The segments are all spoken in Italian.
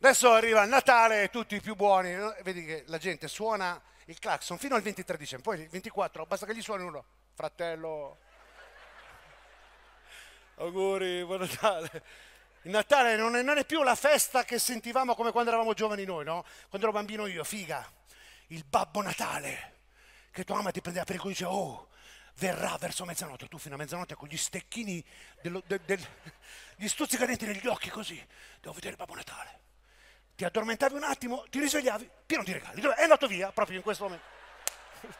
Adesso arriva il Natale, tutti i più buoni, vedi che la gente suona il clacson fino al 23 dicembre, poi il 24 basta che gli suoni uno, fratello, auguri, buon Natale. Il Natale non è, non è più la festa che sentivamo come quando eravamo giovani noi, no? Quando ero bambino io, figa, il Babbo Natale, che tua mamma ti prendeva per il culo e diceva, oh, verrà verso mezzanotte, tu fino a mezzanotte con gli stecchini, dello, del, del, gli stuzzicadenti negli occhi così, devo vedere Babbo Natale ti addormentavi un attimo, ti risvegliavi, pieno di regali. È andato via proprio in questo momento.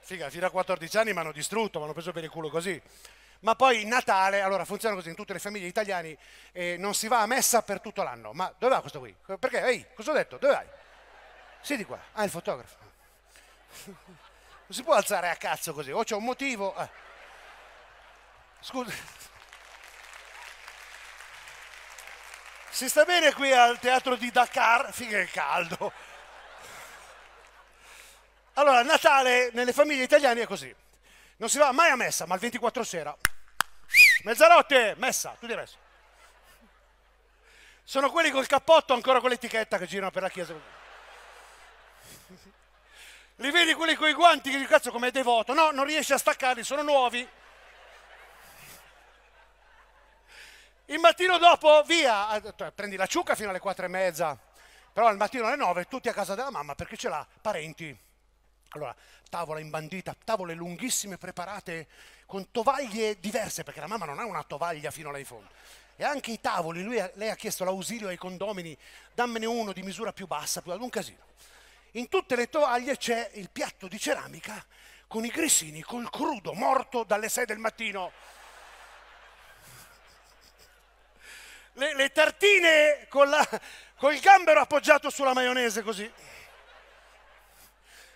Figa, fino a 14 anni mi hanno distrutto, mi hanno preso per il culo così. Ma poi Natale, allora funziona così in tutte le famiglie italiane, eh, non si va a messa per tutto l'anno. Ma dove va questo qui? Perché? Ehi, cosa ho detto? Dove vai? Siedi qua. Ah, il fotografo. Non si può alzare a cazzo così, o c'è un motivo. Eh. Scusa. Si sta bene qui al teatro di Dakar, figa che caldo. Allora, Natale nelle famiglie italiane è così. Non si va mai a messa, ma il 24 sera. Mezzanotte, messa, tu diresti. Sono quelli col cappotto ancora con l'etichetta che girano per la chiesa. Li vedi quelli con i guanti che cazzo come è devoto? No, non riesci a staccarli, sono nuovi. Il mattino dopo, via, prendi la ciuca fino alle quattro e mezza, però al mattino alle nove tutti a casa della mamma perché ce l'ha, parenti. Allora, tavola imbandita, tavole lunghissime preparate con tovaglie diverse, perché la mamma non ha una tovaglia fino là in fondo. E anche i tavoli, lui, lei ha chiesto l'ausilio ai condomini, dammene uno di misura più bassa, più un casino. In tutte le tovaglie c'è il piatto di ceramica con i grissini, col crudo, morto dalle sei del mattino le, le tartine con, la, con il gambero appoggiato sulla maionese così.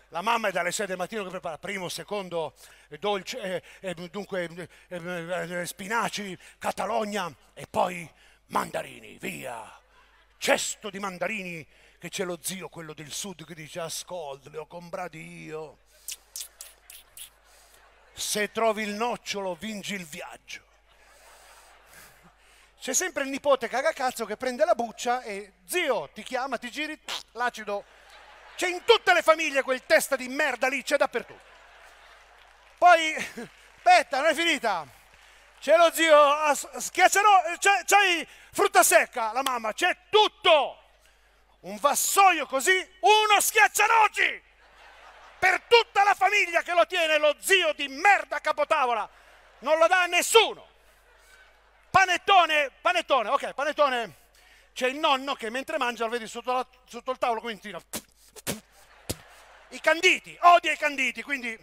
La mamma è dalle 6 del mattino che prepara primo, secondo, eh, dolce, eh, eh, dunque eh, eh, spinaci, catalogna e poi mandarini, via. Cesto di mandarini che c'è lo zio, quello del sud, che dice ascolta, li ho comprati io. Se trovi il nocciolo, vinci il viaggio. C'è sempre il nipote cagacazzo che prende la buccia e zio ti chiama, ti giri, l'acido. C'è in tutte le famiglie quel testa di merda lì, c'è dappertutto. Poi, aspetta, non è finita. C'è lo zio, schiacciano, c'è, c'hai frutta secca, la mamma, c'è tutto. Un vassoio così, uno schiaccianoci. Per tutta la famiglia che lo tiene lo zio di merda capotavola. Non lo dà a nessuno. Panettone, panettone, ok, panettone. C'è il nonno che mentre mangia lo vedi sotto, la, sotto il tavolo come tira. I canditi, odia i canditi, quindi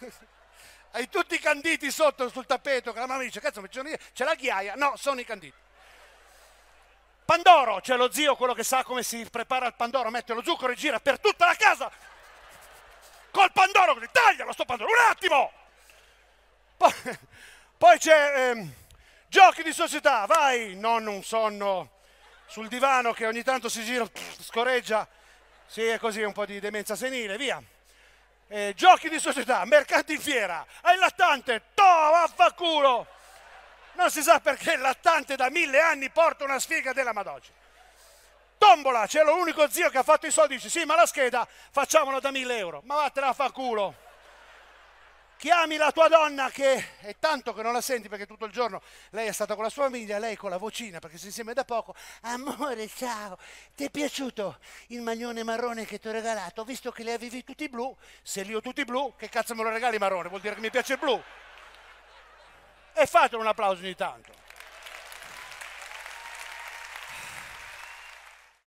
hai tutti i canditi sotto sul tappeto che la mamma dice, cazzo, c'è la ghiaia. No, sono i canditi. Pandoro, c'è lo zio, quello che sa come si prepara il pandoro, mette lo zucchero e gira per tutta la casa. Col pandoro, così, taglialo sto pandoro, un attimo! Poi, poi c'è... Ehm, Giochi di società, vai, non un sonno sul divano che ogni tanto si gira, scorreggia, sì, è così un po' di demenza senile, via. Eh, giochi di società, mercati in fiera, hai il lattante, to, vaffanculo. Non si sa perché il lattante da mille anni porta una sfiga della Madonna. Tombola, c'è l'unico zio che ha fatto i soldi, dice sì, ma la scheda facciamola da mille euro. Ma vattene a fa culo chiami la tua donna che è tanto che non la senti perché tutto il giorno lei è stata con la sua famiglia, lei con la vocina perché si insieme da poco. Amore, ciao, ti è piaciuto il maglione marrone che ti ho regalato? Visto che li avevi tutti blu, se li ho tutti blu, che cazzo me lo regali marrone? Vuol dire che mi piace il blu. E fatelo un applauso ogni tanto.